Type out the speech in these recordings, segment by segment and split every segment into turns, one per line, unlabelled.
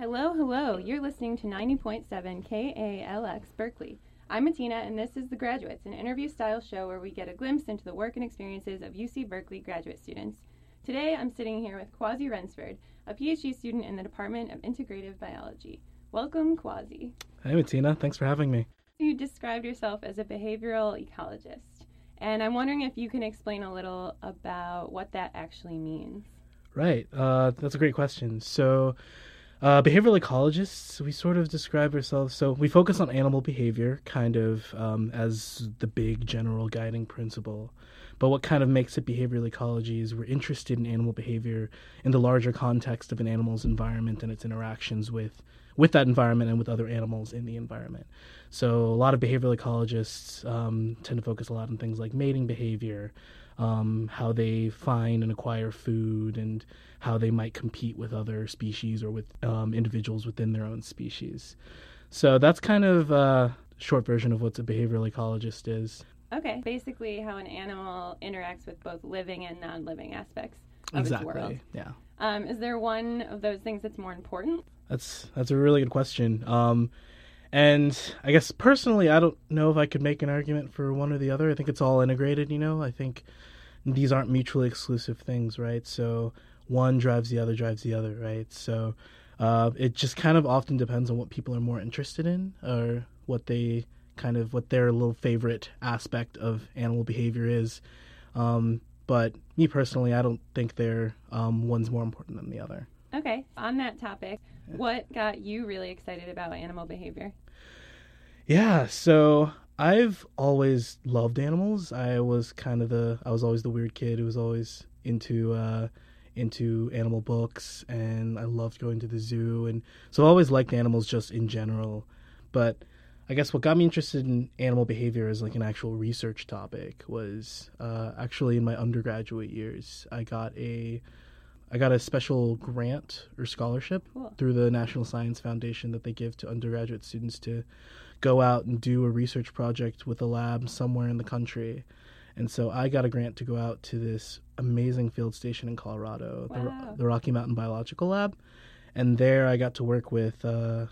Hello, hello. You're listening to 90.7 KALX Berkeley. I'm Matina, and this is The Graduates, an interview style show where we get a glimpse into the work and experiences of UC Berkeley graduate students. Today, I'm sitting here with Kwasi Wrensford, a PhD student in the Department of Integrative Biology. Welcome, Quasi.
Hey, Matina. Thanks for having me.
You described yourself as a behavioral ecologist, and I'm wondering if you can explain a little about what that actually means.
Right. Uh, that's a great question. So, uh, behavioral ecologists, we sort of describe ourselves. So, we focus on animal behavior kind of um, as the big general guiding principle. But what kind of makes it behavioral ecology is we're interested in animal behavior in the larger context of an animal's environment and its interactions with with that environment and with other animals in the environment. So a lot of behavioral ecologists um, tend to focus a lot on things like mating behavior, um, how they find and acquire food, and how they might compete with other species or with um, individuals within their own species. So that's kind of a short version of what a behavioral ecologist is.
Okay, basically how an animal interacts with both living and non-living aspects of
exactly.
its world.
Yeah.
Um, is there one of those things that's more important?
That's that's a really good question. Um, and I guess personally, I don't know if I could make an argument for one or the other. I think it's all integrated. You know, I think these aren't mutually exclusive things, right? So one drives the other, drives the other, right? So uh, it just kind of often depends on what people are more interested in or what they kind of what their little favorite aspect of animal behavior is. Um, but me personally, I don't think they're um, one's more important than the other.
Okay, on that topic, what got you really excited about animal behavior?
Yeah, so I've always loved animals. I was kind of the I was always the weird kid who was always into uh into animal books and I loved going to the zoo and so I always liked animals just in general. But I guess what got me interested in animal behavior as like an actual research topic was uh, actually in my undergraduate years. I got a I got a special grant or scholarship
Cool.
through the National Science Foundation that they give to undergraduate students to go out and do a research project with a lab somewhere in the country. And so I got a grant to go out to this amazing field station in Colorado,
Wow.
the, the Rocky Mountain Biological Lab. And there I got to work with uh,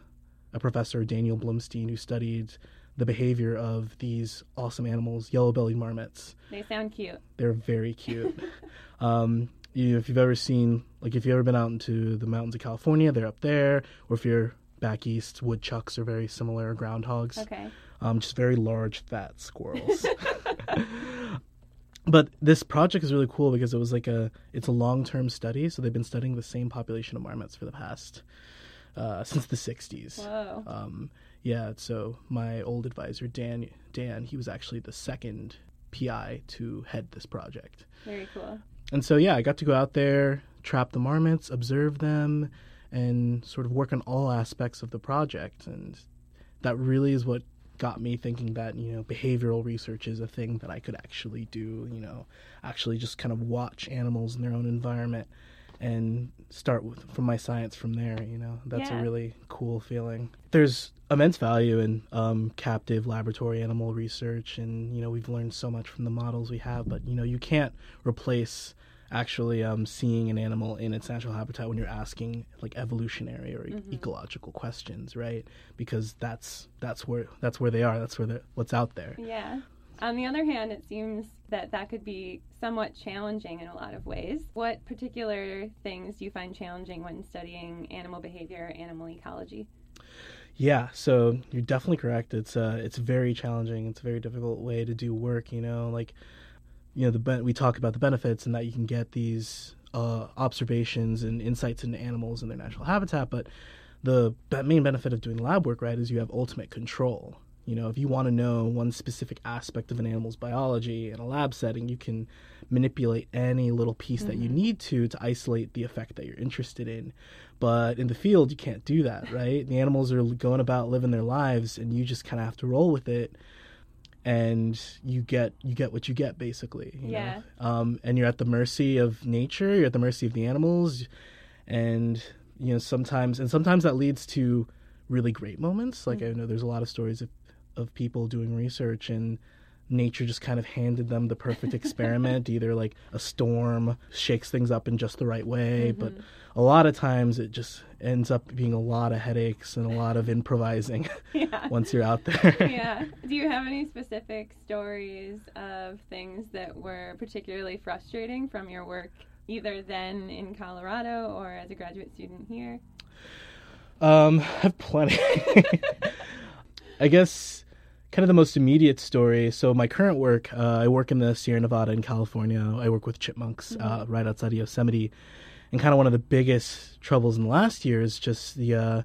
a professor, Daniel Blumstein, who studied the behavior of these awesome animals, yellow bellied marmots.
They sound cute.
They're very cute. um, you, if you've ever seen, like, if you've ever been out into the mountains of California, they're up there. Or if you're back east, woodchucks are very similar, groundhogs.
Okay.
Um, just very large, fat squirrels. but this project is really cool because it was like a, it's a long term study. So they've been studying the same population of marmots for the past, uh, since the 60s.
Whoa.
Um, yeah, so my old advisor Dan, Dan, he was actually the second PI to head this project.
Very cool.
And so yeah, I got to go out there, trap the marmots, observe them, and sort of work on all aspects of the project. And that really is what got me thinking that you know behavioral research is a thing that I could actually do. You know, actually just kind of watch animals in their own environment and start with from my science from there. You know, that's
Yeah.
a really cool feeling. There's immense value in um, captive laboratory animal research, and you know we've learned so much from the models we have. But you know you can't replace actually um, seeing an animal in its natural habitat when you're asking like evolutionary or e- ecological questions, right? Because that's that's where that's where they are. That's where they're, what's out there.
Yeah. On the other hand, it seems that that could be somewhat challenging in a lot of ways. What particular things do you find challenging when studying animal behavior, animal ecology?
Yeah, so you're definitely correct. It's uh, it's very challenging. It's a very difficult way to do work. You know, like you know the ben- we talk about the benefits and that you can get these uh, observations and insights into animals and their natural habitat, but the main benefit of doing lab work, right, is you have ultimate control. You know, if you want to know one specific aspect of an animal's biology in a lab setting, you can manipulate any little piece that you need to to isolate the effect that you're interested in. But in the field, you can't do that, right? The animals are going about living their lives, and you just kind of have to roll with it. And you get you get what you get, basically. you
Yeah.
know? Um, and you're at the mercy of nature. You're at the mercy of the animals, and you know sometimes and sometimes that leads to really great moments. Like I know there's a lot of stories of of people doing research and nature just kind of handed them the perfect experiment. Either like a storm shakes things up in just the right way,
Mm-hmm.
but a lot of times it just ends up being a lot of headaches and a lot of improvising
Yeah.
once you're out there.
yeah. Do you have any specific stories of things that were particularly frustrating from your work, either then in Colorado or as a graduate student here?
Um, I have plenty. I guess kind of the most immediate story. So my current work, uh, I work in the Sierra Nevada in California. I work with chipmunks uh, right outside of Yosemite, and kind of one of the biggest troubles in the last year is just the uh,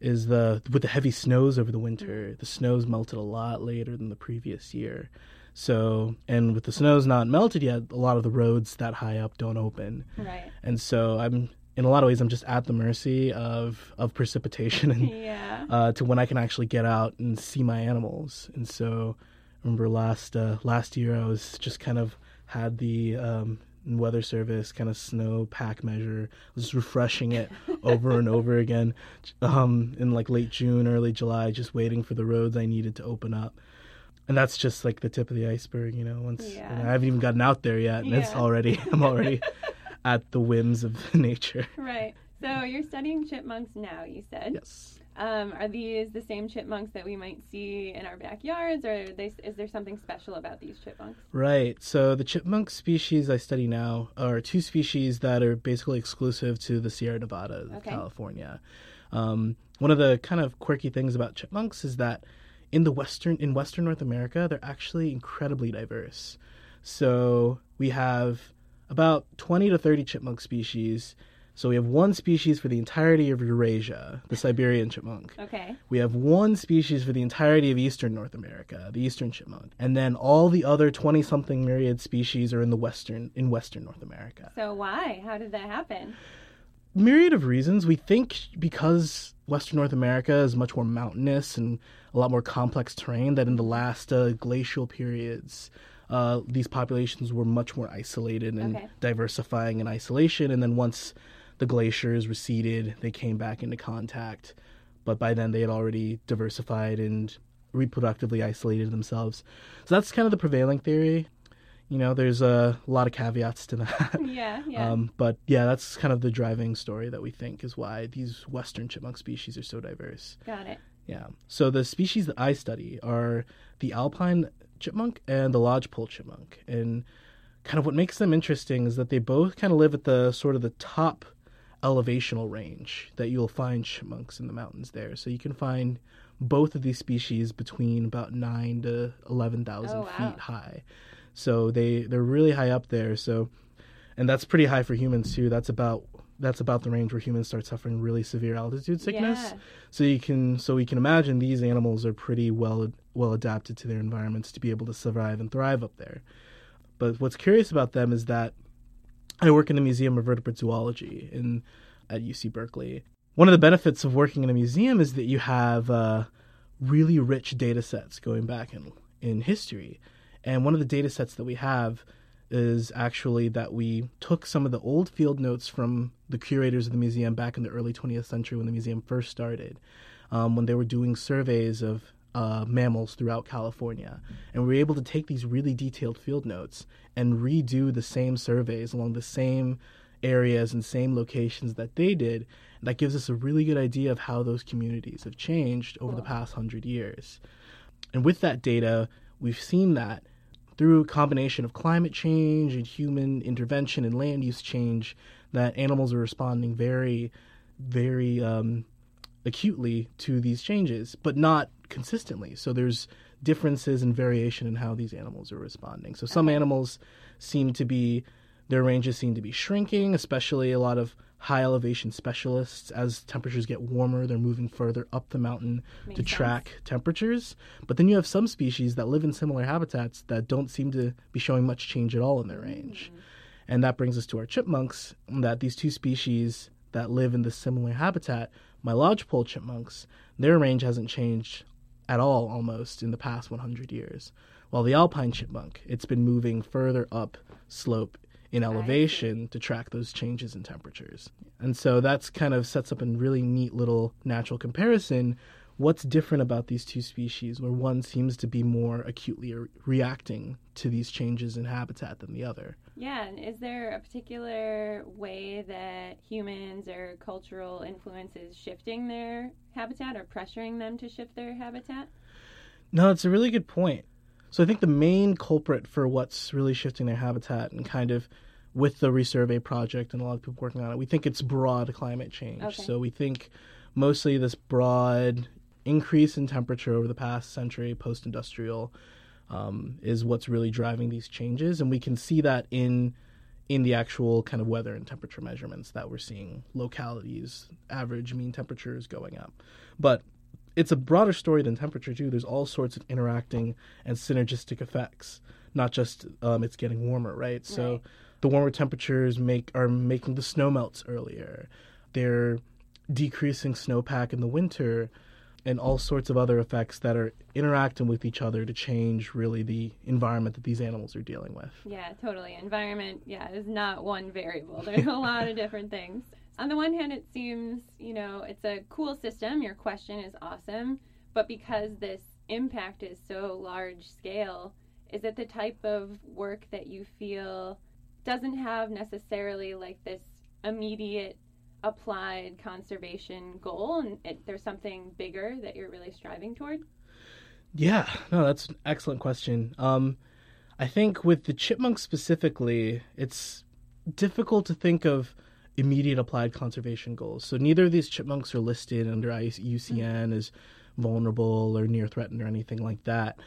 is the with the heavy snows over the winter. The snows melted a lot later than the previous year. So, and with the snows not melted yet, a lot of the roads that high up don't open.
Right.
And so I'm in a lot of ways I'm just at the mercy of of precipitation and
Yeah.
uh, to when I can actually get out and see my animals. And so I remember last uh, last year I was just kind of had the um, weather service kind of snow pack measure, I was refreshing it over and over again um, in like late June, early July, just waiting for the roads I needed to open up. And that's just like the tip of the iceberg, you know. Once
Yeah.
and I haven't even gotten out there yet, and it's already I'm already at the whims of nature.
Right. So you're studying chipmunks now, you said.
Yes.
Um, are these the same chipmunks that we might see in our backyards, or are they, is there something special about these chipmunks?
Right. So the chipmunk species I study now are two species that are basically exclusive to the Sierra Nevada of
Okay.
California. Um, one of the kind of quirky things about chipmunks is that in the western in Western North America, they're actually incredibly diverse. So we have about twenty to thirty chipmunk species. So we have one species for the entirety of Eurasia, the Siberian chipmunk.
Okay.
We have one species for the entirety of eastern North America, the eastern chipmunk, and then all the other twenty something myriad species are in the western in western North America.
So why? How did that happen?
Myriad of reasons. We think because western North America is much more mountainous and a lot more complex terrain that in the last uh, glacial periods uh, these populations were much more isolated and
Okay.
diversifying in isolation and then once the glaciers receded they came back into contact but by then they had already diversified and reproductively isolated themselves so that's kind of the prevailing theory you know there's a lot of caveats to that
Yeah, yeah.
um, but yeah that's kind of the driving story that we think is why these western chipmunk species are so diverse
Got it.
yeah. So the species that I study are the alpine chipmunk and the lodgepole chipmunk. And kind of what makes them interesting is that they both kind of live at the sort of the top elevational range that you'll find chipmunks in the mountains there. So you can find both of these species between about 9 to 11,000
Oh, wow.
feet high. So they they're really high up there. So and that's pretty high for humans too. That's about that's about the range where humans start suffering really severe altitude sickness.
Yeah.
So you can so we can imagine these animals are pretty well well adapted to their environments to be able to survive and thrive up there. But what's curious about them is that I work in the Museum of Vertebrate Zoology in at UC Berkeley. One of the benefits of working in a museum is that you have uh, really rich data sets going back in in history. And one of the data sets that we have is actually that we took some of the old field notes from the curators of the museum back in the early 20th century when the museum first started, um, when they were doing surveys of uh, mammals throughout California. And we were able to take these really detailed field notes and redo the same surveys along the same areas and same locations that they did. That gives us a really good idea of how those communities have changed over the past hundred years. And with that data, we've seen that through a combination of climate change and human intervention and land use change, that animals are responding very, very um, acutely to these changes, but not consistently. So there's differences and variation in how these animals are responding. So some animals seem to be, their ranges seem to be shrinking, especially a lot of high elevation specialists. As temperatures get warmer, they're moving further up the mountain
Makes
to
sense.
track temperatures. But then you have some species that live in similar habitats that don't seem to be showing much change at all in their range. Mm-hmm. And that brings us to our chipmunks, that these two species that live in the similar habitat, my lodgepole chipmunks, their range hasn't changed at all almost in the past 100 years. While the alpine chipmunk, it's been moving further up slope in elevation to track those changes in temperatures. And so that's kind of sets up a really neat little natural comparison what's different about these two species where one seems to be more acutely re- reacting to these changes in habitat than the other.
Yeah, and is there a particular way that humans or cultural influences shifting their habitat or pressuring them to shift their habitat?
No, it's a really good point. So I think the main culprit for what's really shifting their habitat and kind of with the resurvey project and a lot of people working on it, we think it's broad climate change.
Okay.
So we think mostly this broad increase in temperature over the past century, post industrial, um, is what's really driving these changes. And we can see that in in the actual kind of weather and temperature measurements that we're seeing localities, average mean temperatures going up. But it's a broader story than temperature too. There's all sorts of interacting and synergistic effects. Not just um, it's getting warmer, right? So
Right.
the warmer temperatures make are making the snow melts earlier. They're decreasing snowpack in the winter, and all sorts of other effects that are interacting with each other to change really the environment that these animals are dealing with.
Yeah, totally. Environment, yeah, is not one variable. There's a lot of different things. On the one hand, it seems, you know, it's a cool system. Your question is awesome. But because this impact is so large scale, is it the type of work that you feel doesn't have necessarily like this immediate applied conservation goal and it, there's something bigger that you're really striving toward?
Yeah, no, that's an excellent question. Um, I think with the chipmunks specifically, it's difficult to think of immediate applied conservation goals. So neither of these chipmunks are listed under IUCN as vulnerable or near threatened or anything like that.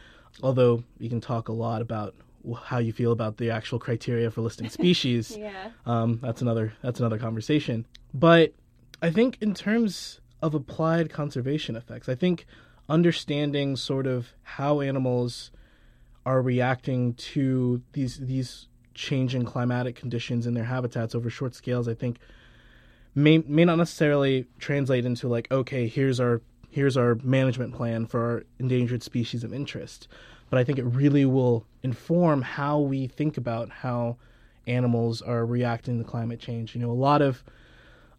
Although you can talk a lot about how you feel about the actual criteria for listing species.
Yeah.
Um, that's another that's another conversation. But I think in terms of applied conservation effects, I think understanding sort of how animals are reacting to these these changing climatic conditions in their habitats over short scales, I think may may not necessarily translate into like okay, here's our here's our management plan for our endangered species of interest. But I think it really will inform how we think about how animals are reacting to climate change. You know, a lot of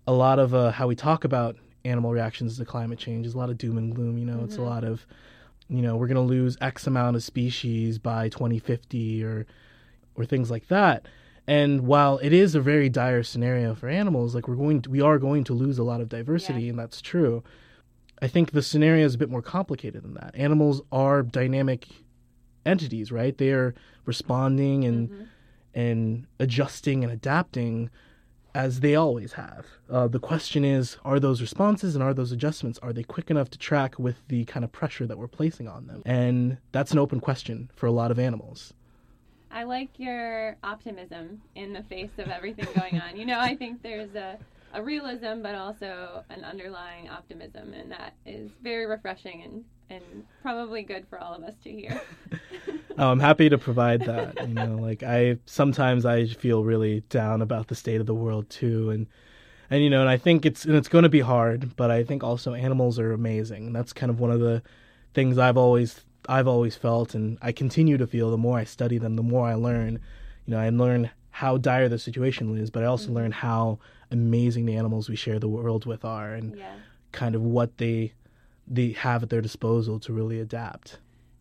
a lot of uh, how we talk about animal reactions to climate change is a lot of doom and gloom. You know, it's a lot of you know we're going to lose X amount of species by 2050 or or things like that. And while it is a very dire scenario for animals, like we're going to, we are going to lose a lot of diversity,
Yeah.
and that's true. I think the scenario is a bit more complicated than that. Animals are dynamic entities, right? They are responding and
Mhm.
and adjusting and adapting as they always have. Uh, the question is, are those responses and are those adjustments are they quick enough to track with the kind of pressure that we're placing on them? And that's an open question for a lot of animals.
I like your optimism in the face of everything going on. You know, I think there's a, a realism, but also an underlying optimism, and that is very refreshing and, and probably good for all of us to hear.
Oh, I'm happy to provide that. You know, like I sometimes I feel really down about the state of the world too, and and you know, and I think it's and it's going to be hard, but I think also animals are amazing. And that's kind of one of the things I've always I've always felt, and I continue to feel. The more I study them, the more I learn. You know, I learn how dire the situation is, but I also mm-hmm. learn how amazing the animals we share the world with are, and
yeah.
kind of what they they have at their disposal to really adapt.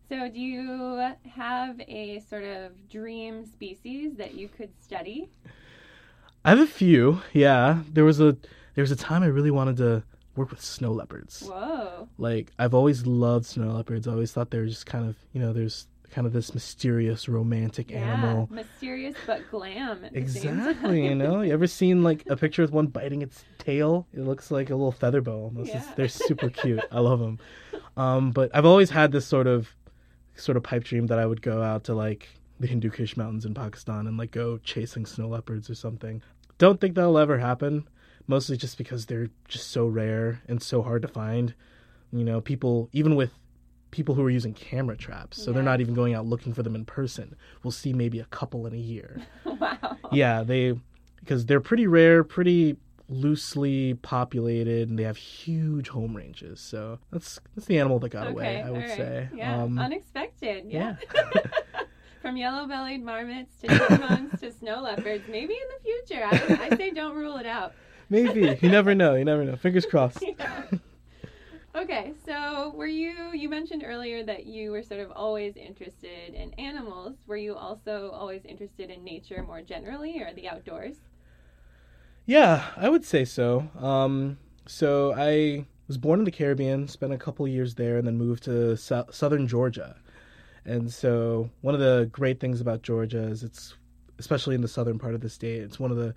So, do you have a sort of dream species that you could study?
I have a few. Yeah, there was a there was a time I really wanted to work with snow leopards.
Whoa.
Like I've always loved snow leopards. I always thought they were just kind of you know there's kind of this mysterious romantic
Yeah.
animal.
Mysterious but glam. At the same
Exactly, you know. You ever seen like a picture with one biting its tail? It looks like a little feather boa almost. It's-
Yeah.
They're super cute. I love them. Um, but I've always had this sort of sort of pipe dream that I would go out to like the Hindu Kush Mountains in Pakistan and like go chasing snow leopards or something. Don't think that'll ever happen. Mostly just because they're just so rare and so hard to find. You know, people even with people who are using camera traps, so they're not even going out looking for them in person. We'll see maybe a couple in a year
wow.
yeah they because they're pretty rare pretty loosely populated and they have huge home ranges so that's that's the animal that got away i would
right.
say
Yeah,
um
unexpected. Yeah.
yeah.
From yellow-bellied marmots to chipmunks to snow leopards, maybe in the future. I, I say don't rule it out.
Maybe you never know you never know fingers crossed
Yeah. Okay, so were you you mentioned earlier that you were sort of always interested in animals. Were you also always interested in nature more generally or the outdoors?
Yeah, I would say so. Um, so I was born in the Caribbean, spent a couple years there, and then moved to so- southern Georgia. And so one of the great things about Georgia is it's, especially in the southern part of the state, it's one of the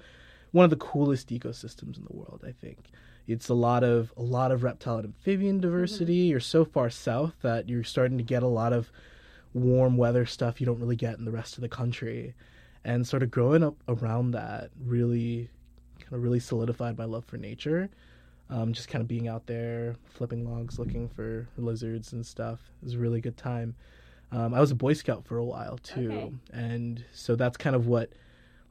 one of the coolest ecosystems in the world. I think it's a lot of a lot of reptile and amphibian diversity. Mm-hmm. You're so far south that you're starting to get a lot of warm weather stuff you don't really get in the rest of the country. And sort of growing up around that really kind of really solidified my love for nature. Um, just kind of being out there, flipping logs, looking for lizards and stuff. It was a really good time. Um, I was a Boy Scout for a while too, okay. and so that's kind of what,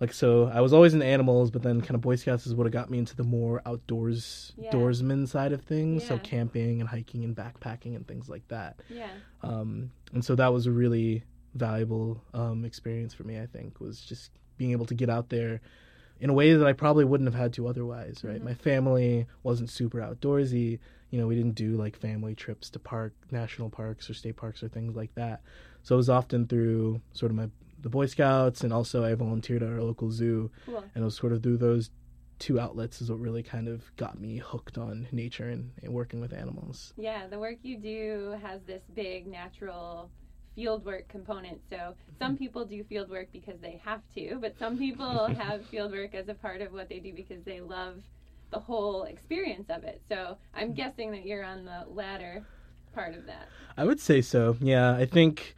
like, so I was always in animals, but then kind of Boy Scouts is what got me into the more outdoors, yeah. doorsman side of things. Yeah. So camping and hiking and backpacking and things like that.
Yeah.
Um, and so that was a really valuable um, experience for me. I think was just being able to get out there in a way that I probably wouldn't have had to otherwise, right? Mm-hmm. My family wasn't super outdoorsy. You know, we didn't do like family trips to park, national parks or state parks or things like that. So it was often through sort of my the Boy Scouts and also I volunteered at our local zoo. Cool. And it was sort of through those two outlets is what really kind of got me hooked on nature and, and working with animals.
Yeah, the work you do has this big natural fieldwork component. So some mm-hmm. people do fieldwork because they have to, but some people have fieldwork as a part of what they do because they love the whole experience of it. So I'm mm-hmm. guessing that you're on the latter part of that.
I would say so. Yeah, I think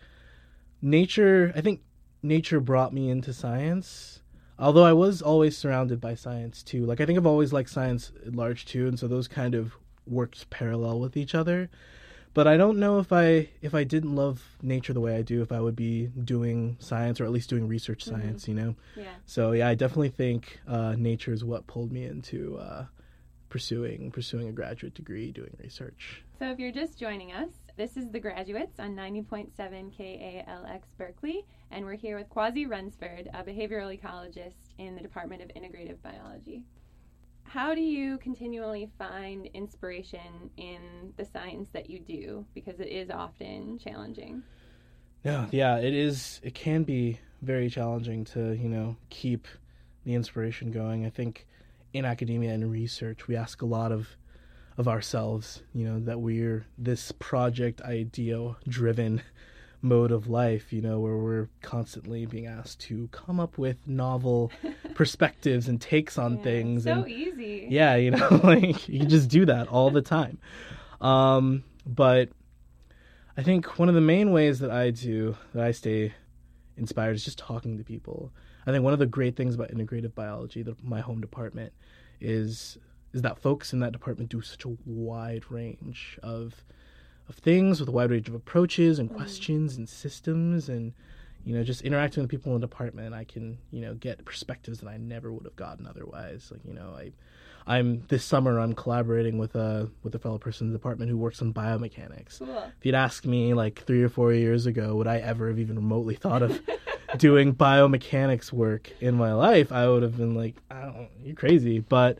nature. I think nature brought me into science. Although I was always surrounded by science too. Like I think I've always liked science at large too, and so those kind of worked parallel with each other but I don't know if I if I didn't love nature the way I do, if I would be doing science or at least doing research mm-hmm. science, mm-hmm. you know.
Yeah.
So yeah, I definitely think uh, nature is what pulled me into uh, pursuing pursuing a graduate degree, doing research.
So if you're just joining us, this is the graduates on 90.7 KALX Berkeley, and we're here with Kwasi Wrensford, a behavioral ecologist in the Department of Integrative Biology. How do you continually find inspiration in the science that you do? Because it is often challenging.
Yeah yeah it is it can be very challenging to you know keep the inspiration going. I think in academia and research we ask a lot of of ourselves you know that we're this project idea driven mode of life, you know, where we're constantly being asked to come up with novel perspectives and takes on
yeah,
things.
So
and,
easy.
Yeah, you know, like you can just do that all the time. Um, but I think one of the main ways that I do that I stay inspired is just talking to people. I think one of the great things about integrative biology, the, my home department, is is that folks in that department do such a wide range of of things with a wide range of approaches and mm. questions and systems and you know just interacting with people in the department i can you know get perspectives that i never would have gotten otherwise like you know i i'm this summer i'm collaborating with a with a fellow person in the department who works on biomechanics
cool.
if you'd asked me like three or four years ago would i ever have even remotely thought of doing biomechanics work in my life i would have been like i don't you're crazy but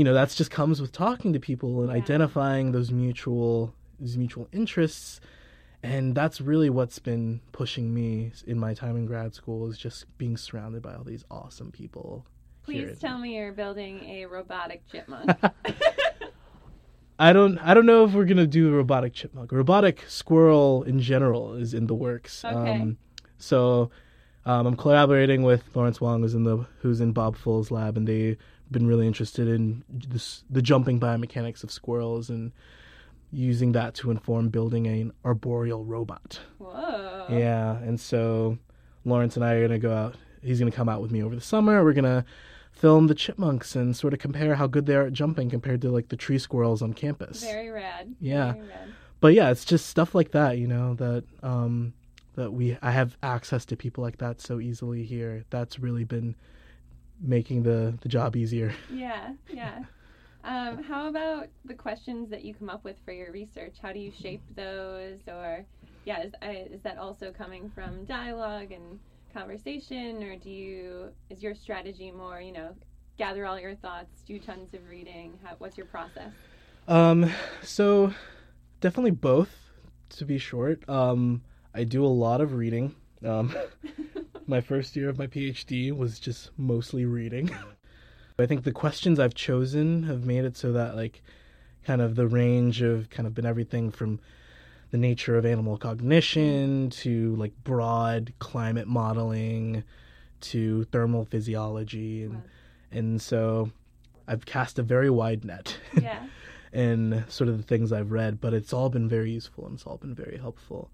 you know that's just comes with talking to people and yeah. identifying those mutual these mutual interests and that's really what's been pushing me in my time in grad school is just being surrounded by all these awesome people
please tell me you're building a robotic chipmunk
I don't I don't know if we're gonna do a robotic chipmunk. Robotic squirrel in general is in the works.
Okay. Um,
so um, I'm collaborating with Lawrence Wong, who's in the who's in Bob Full's lab, and they've been really interested in this, the jumping biomechanics of squirrels and using that to inform building an arboreal robot.
Whoa.
Yeah, and so Lawrence and I are going to go out. He's going to come out with me over the summer. We're going to film the chipmunks and sort of compare how good they are at jumping compared to like the tree squirrels on campus.
Very rad.
Yeah.
Very rad.
But yeah, it's just stuff like that, you know, that um that we I have access to people like that so easily here. That's really been making the the job easier.
Yeah, yeah. Um, how about the questions that you come up with for your research? How do you shape those? Or, yeah, is, uh, is that also coming from dialogue and conversation, or do you is your strategy more, you know, gather all your thoughts, do tons of reading? How, what's your process?
Um, so definitely both. To be short, um, I do a lot of reading. Um, my first year of my PhD was just mostly reading. I think the questions I've chosen have made it so that like kind of the range of kind of been everything from the nature of animal cognition to like broad climate modeling to thermal physiology and
Wow.
and so I've cast a very wide net
Yeah.
in sort of the things I've read, but it's all been very useful and it's all been very helpful.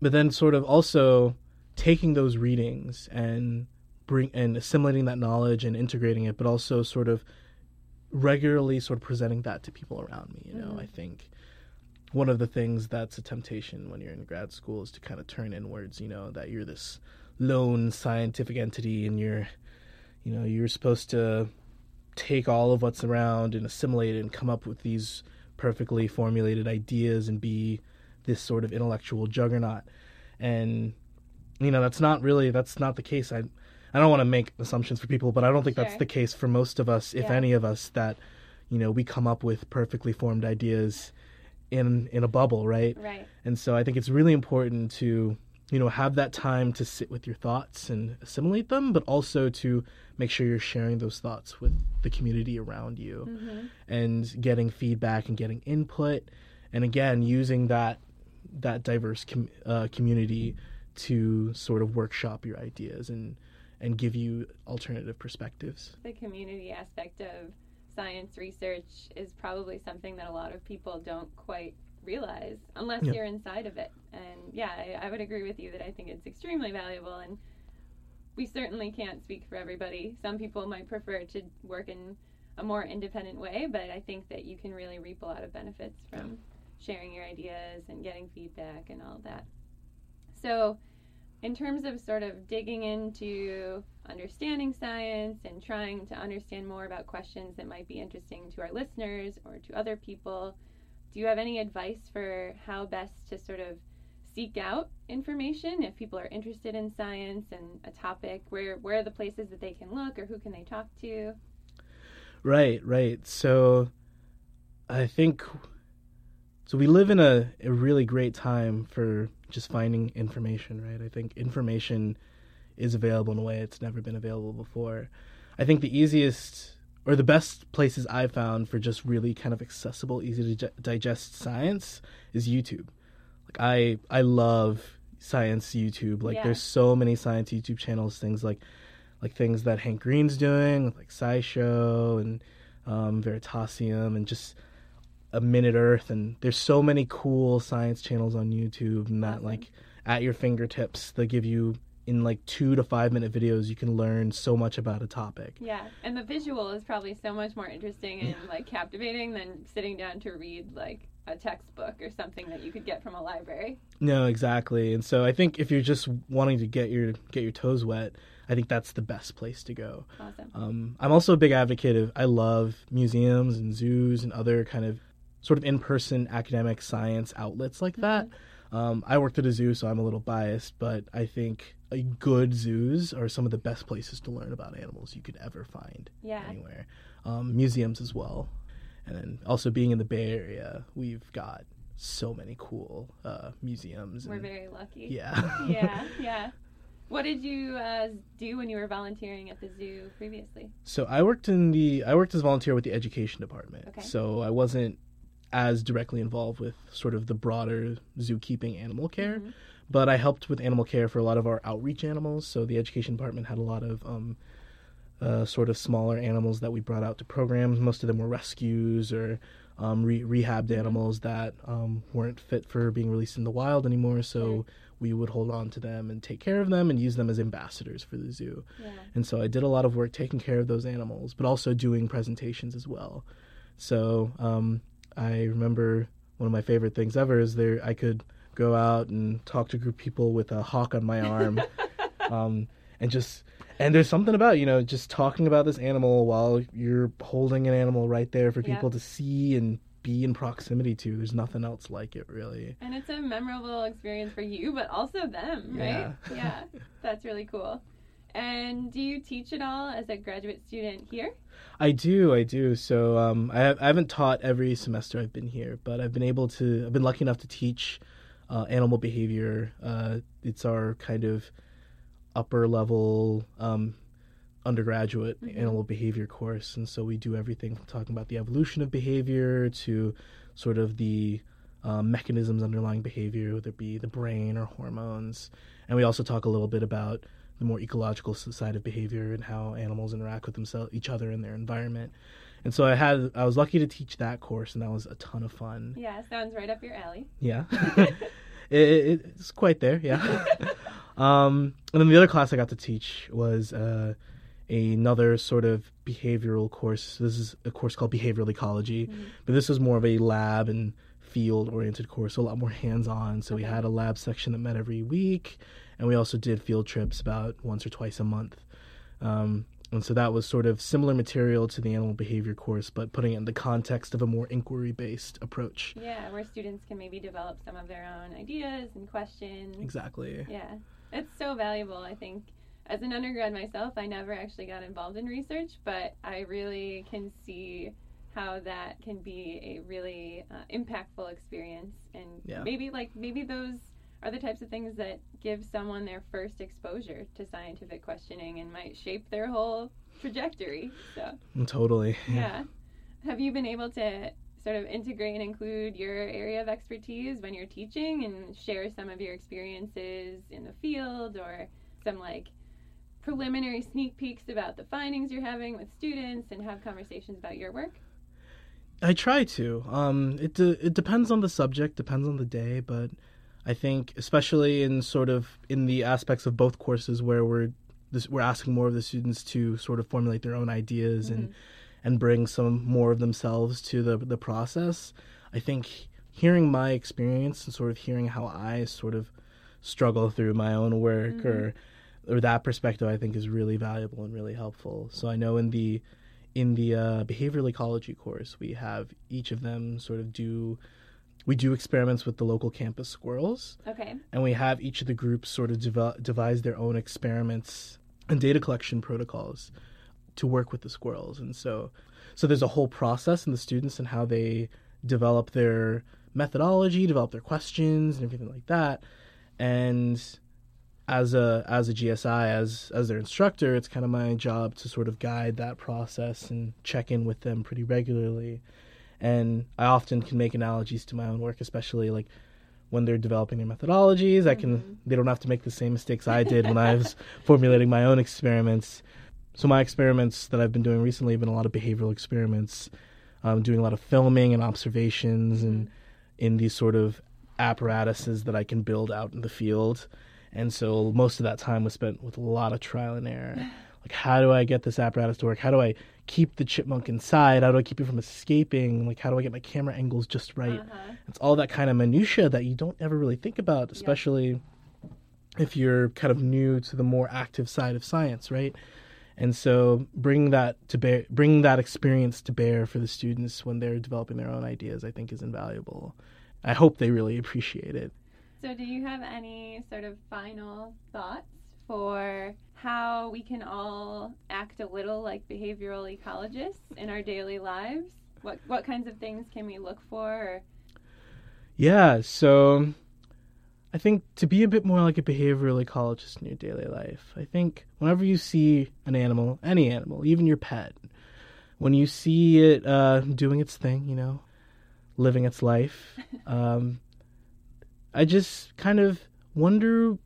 But then sort of also taking those readings and bring and assimilating that knowledge and integrating it, but also sort of regularly sort of presenting that to people around me. You know,
Mhm.
I think one of the things that's a temptation when you're in grad school is to kind of turn inwards. You know, that you're this lone scientific entity and you're, you know, you're supposed to take all of what's around and assimilate it and come up with these perfectly formulated ideas and be this sort of intellectual juggernaut. And you know, that's not really that's not the case. I I don't want to make assumptions for people, but I don't think that's the case for most of us, if
Yeah.
any of us, that you know, we come up with perfectly formed ideas in in a bubble, right?
Right.
And so I think it's really important to, you know, have that time to sit with your thoughts and assimilate them, but also to make sure you're sharing those thoughts with the community around you
hmm
and getting feedback and getting input and again using that that diverse com- uh, community to sort of workshop your ideas and and give you alternative perspectives.
The community aspect of science research is probably something that a lot of people don't quite realize unless
Yeah.
you're inside of it. And yeah, I, I would agree with you that I think it's extremely valuable. And we certainly can't speak for everybody. Some people might prefer to work in a more independent way, but I think that you can really reap a lot of benefits from sharing your ideas and getting feedback and all that. So, in terms of sort of digging into understanding science and trying to understand more about questions that might be interesting to our listeners or to other people, do you have any advice for how best to sort of seek out information if people are interested in science and a topic? Where where are the places that they can look or who can they talk to?
Right, right. So I think so we live in a, a really great time for just finding information, right? I think information is available in a way it's never been available before. I think the easiest or the best places I've found for just really kind of accessible, easy to digest science is YouTube. Like I I love science YouTube. Like
Yeah.
there's so many science YouTube channels, things like like things that Hank Green's doing, like SciShow and um, Veritasium, and just a Minute Earth, and there's so many cool science channels on YouTube, and that like at your fingertips, they give you in like two to five minute videos, you can learn so much about a topic.
Yeah, and the visual is probably so much more interesting and like captivating than sitting down to read like a textbook or something that you could get from a library.
No, exactly. And so I think if you're just wanting to get your get your toes wet, I think that's the best place to go.
Awesome.
Um, I'm also a big advocate of I love museums and zoos and other kind of sort of in-person academic science outlets like that. Um, I worked at a zoo, so I'm a little biased, but I think a good zoos are some of the best places to learn about animals you could ever find
Yeah.
anywhere. Um, museums as well, and then also being in the Bay Area, we've got so many cool uh, museums.
We're
and-
very lucky.
yeah,
yeah, yeah. What did you uh, do when you were volunteering at the zoo previously?
So I worked in the I worked as a volunteer with the education department.
Okay.
So I wasn't as directly involved with sort of the broader zookeeping animal care,
Mhm.
but I helped with animal care for a lot of our outreach animals. So the education department had a lot of um, uh, sort of smaller animals that we brought out to programs. Most of them were rescues or um, re- rehabbed
Mhm.
animals that um, weren't fit for being released in the wild anymore. So we would hold on to them and take care of them and use them as ambassadors for the zoo.
Yeah.
And so I did a lot of work taking care of those animals, but also doing presentations as well. So um, I remember one of my favorite things ever is there I could go out and talk to a group of people with a hawk on my arm, um, and just and there's something about you know just talking about this animal while you're holding an animal right there for
Yeah.
people to see and be in proximity to. There's nothing else like it really.
And it's a memorable experience for you, but also them, right?
Yeah.
Yeah. That's really cool. And do you teach at all as a graduate student here?
I do, I do. So um, I, have, I haven't taught every semester I've been here, but I've been able to. I've been lucky enough to teach uh, animal behavior. Uh, it's our kind of upper level um, undergraduate
Mhm.
animal behavior course, and so we do everything from talking about the evolution of behavior to sort of the um, mechanisms underlying behavior, whether it be the brain or hormones, and we also talk a little bit about the more ecological side of behavior and how animals interact with themselves, each other, and their environment. And so I had, I was lucky to teach that course, and that was a ton of fun.
Yeah, sounds right up your alley.
Yeah, it, it, it's quite there. Yeah. um, and then the other class I got to teach was uh, another sort of behavioral course. This is a course called behavioral ecology,
Mhm.
but this was more of a lab and field oriented course, so a lot more hands on. So we had a lab section that met every week, and we also did field trips about once or twice a month. Um, and so that was sort of similar material to the animal behavior course, but putting it in the context of a more inquiry based approach.
Yeah, where students can maybe develop some of their own ideas and questions.
Exactly.
Yeah, it's so valuable. I think as an undergrad myself, I never actually got involved in research, but I really can see how that can be a really uh, impactful experience. And
Yeah.
maybe like maybe those are the types of things that give someone their first exposure to scientific questioning and might shape their whole trajectory. So
Totally.
yeah. Have you been able to sort of integrate and include your area of expertise when you're teaching and share some of your experiences in the field or some like preliminary sneak peeks about the findings you're having with students and have conversations about your work?
I try to. Um, it de- it depends on the subject, depends on the day, but I think especially in sort of in the aspects of both courses where we're this, we're asking more of the students to sort of formulate their own ideas and
Mhm.
and bring some more of themselves to the the process. I think hearing my experience and sort of hearing how I sort of struggle through my own work
Mhm.
or or that perspective I think is really valuable and really helpful. So I know in the in the uh, behavioral ecology course we have each of them sort of do we do experiments with the local campus squirrels.
Okay.
and we have each of the groups sort of dev- devise their own experiments and data collection protocols to work with the squirrels. And so so there's a whole process in the students and how they develop their methodology develop their questions and everything like that. And as a as a GSI as as their instructor it's kind of my job to sort of guide that process and check in with them pretty regularly and I often can make analogies to my own work especially like when they're developing their methodologies. I can
Mhm.
they don't have to make the same mistakes i did when i was formulating my own experiments. So my experiments that i've been doing recently have been a lot of behavioral experiments um, doing a lot of filming and observations and in these sort of apparatuses that i can build out in the field. And so most of that time was spent with a lot of trial and error like how do i get this apparatus to work how do i keep the chipmunk inside how do i keep it from escaping like how do i get my camera angles just right
Uh-huh.
it's all that kind of minutia that you don't ever really think about, especially if you're kind of new to the more active side of science, right? And so bring that to bear, bring that experience to bear for the students when they're developing their own ideas. I think is invaluable. I hope they really appreciate it.
So, do you have any sort of final thoughts for how we can all act a little like behavioral ecologists in our daily lives? What what kinds of things can we look for? Or,
Yeah, so I think to be a bit more like a behavioral ecologist in your daily life, I think whenever you see an animal, any animal, even your pet, when you see it uh, doing its thing, you know, living its life, um, I just kind of wonder,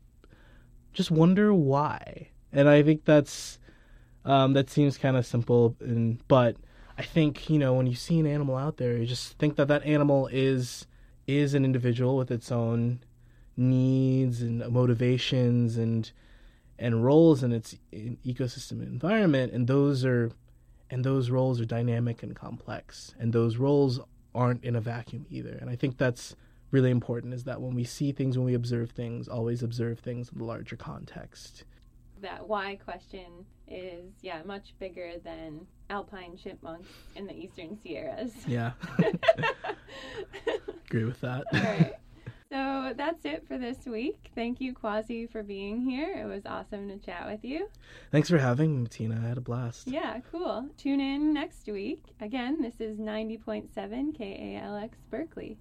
just wonder why. And I think that's um, that seems kind of simple, and but I think you know when you see an animal out there, you just think that that animal is is an individual with its own needs and motivations and and roles in its ecosystem and environment and those are and those roles are dynamic and complex and those roles aren't in a vacuum either and i think that's really important is that when we see things when we observe things always observe things in the larger context
that why question is yeah much bigger than alpine chipmunks in the eastern Sierras.
yeah agree with that
All right. So that's it for this week. Thank you, Kwasi, for being here. It was awesome to chat with you.
Thanks for having me, Tina. I had a blast.
Yeah, cool. Tune in next week. Again, this is 90.7 KALX Berkeley.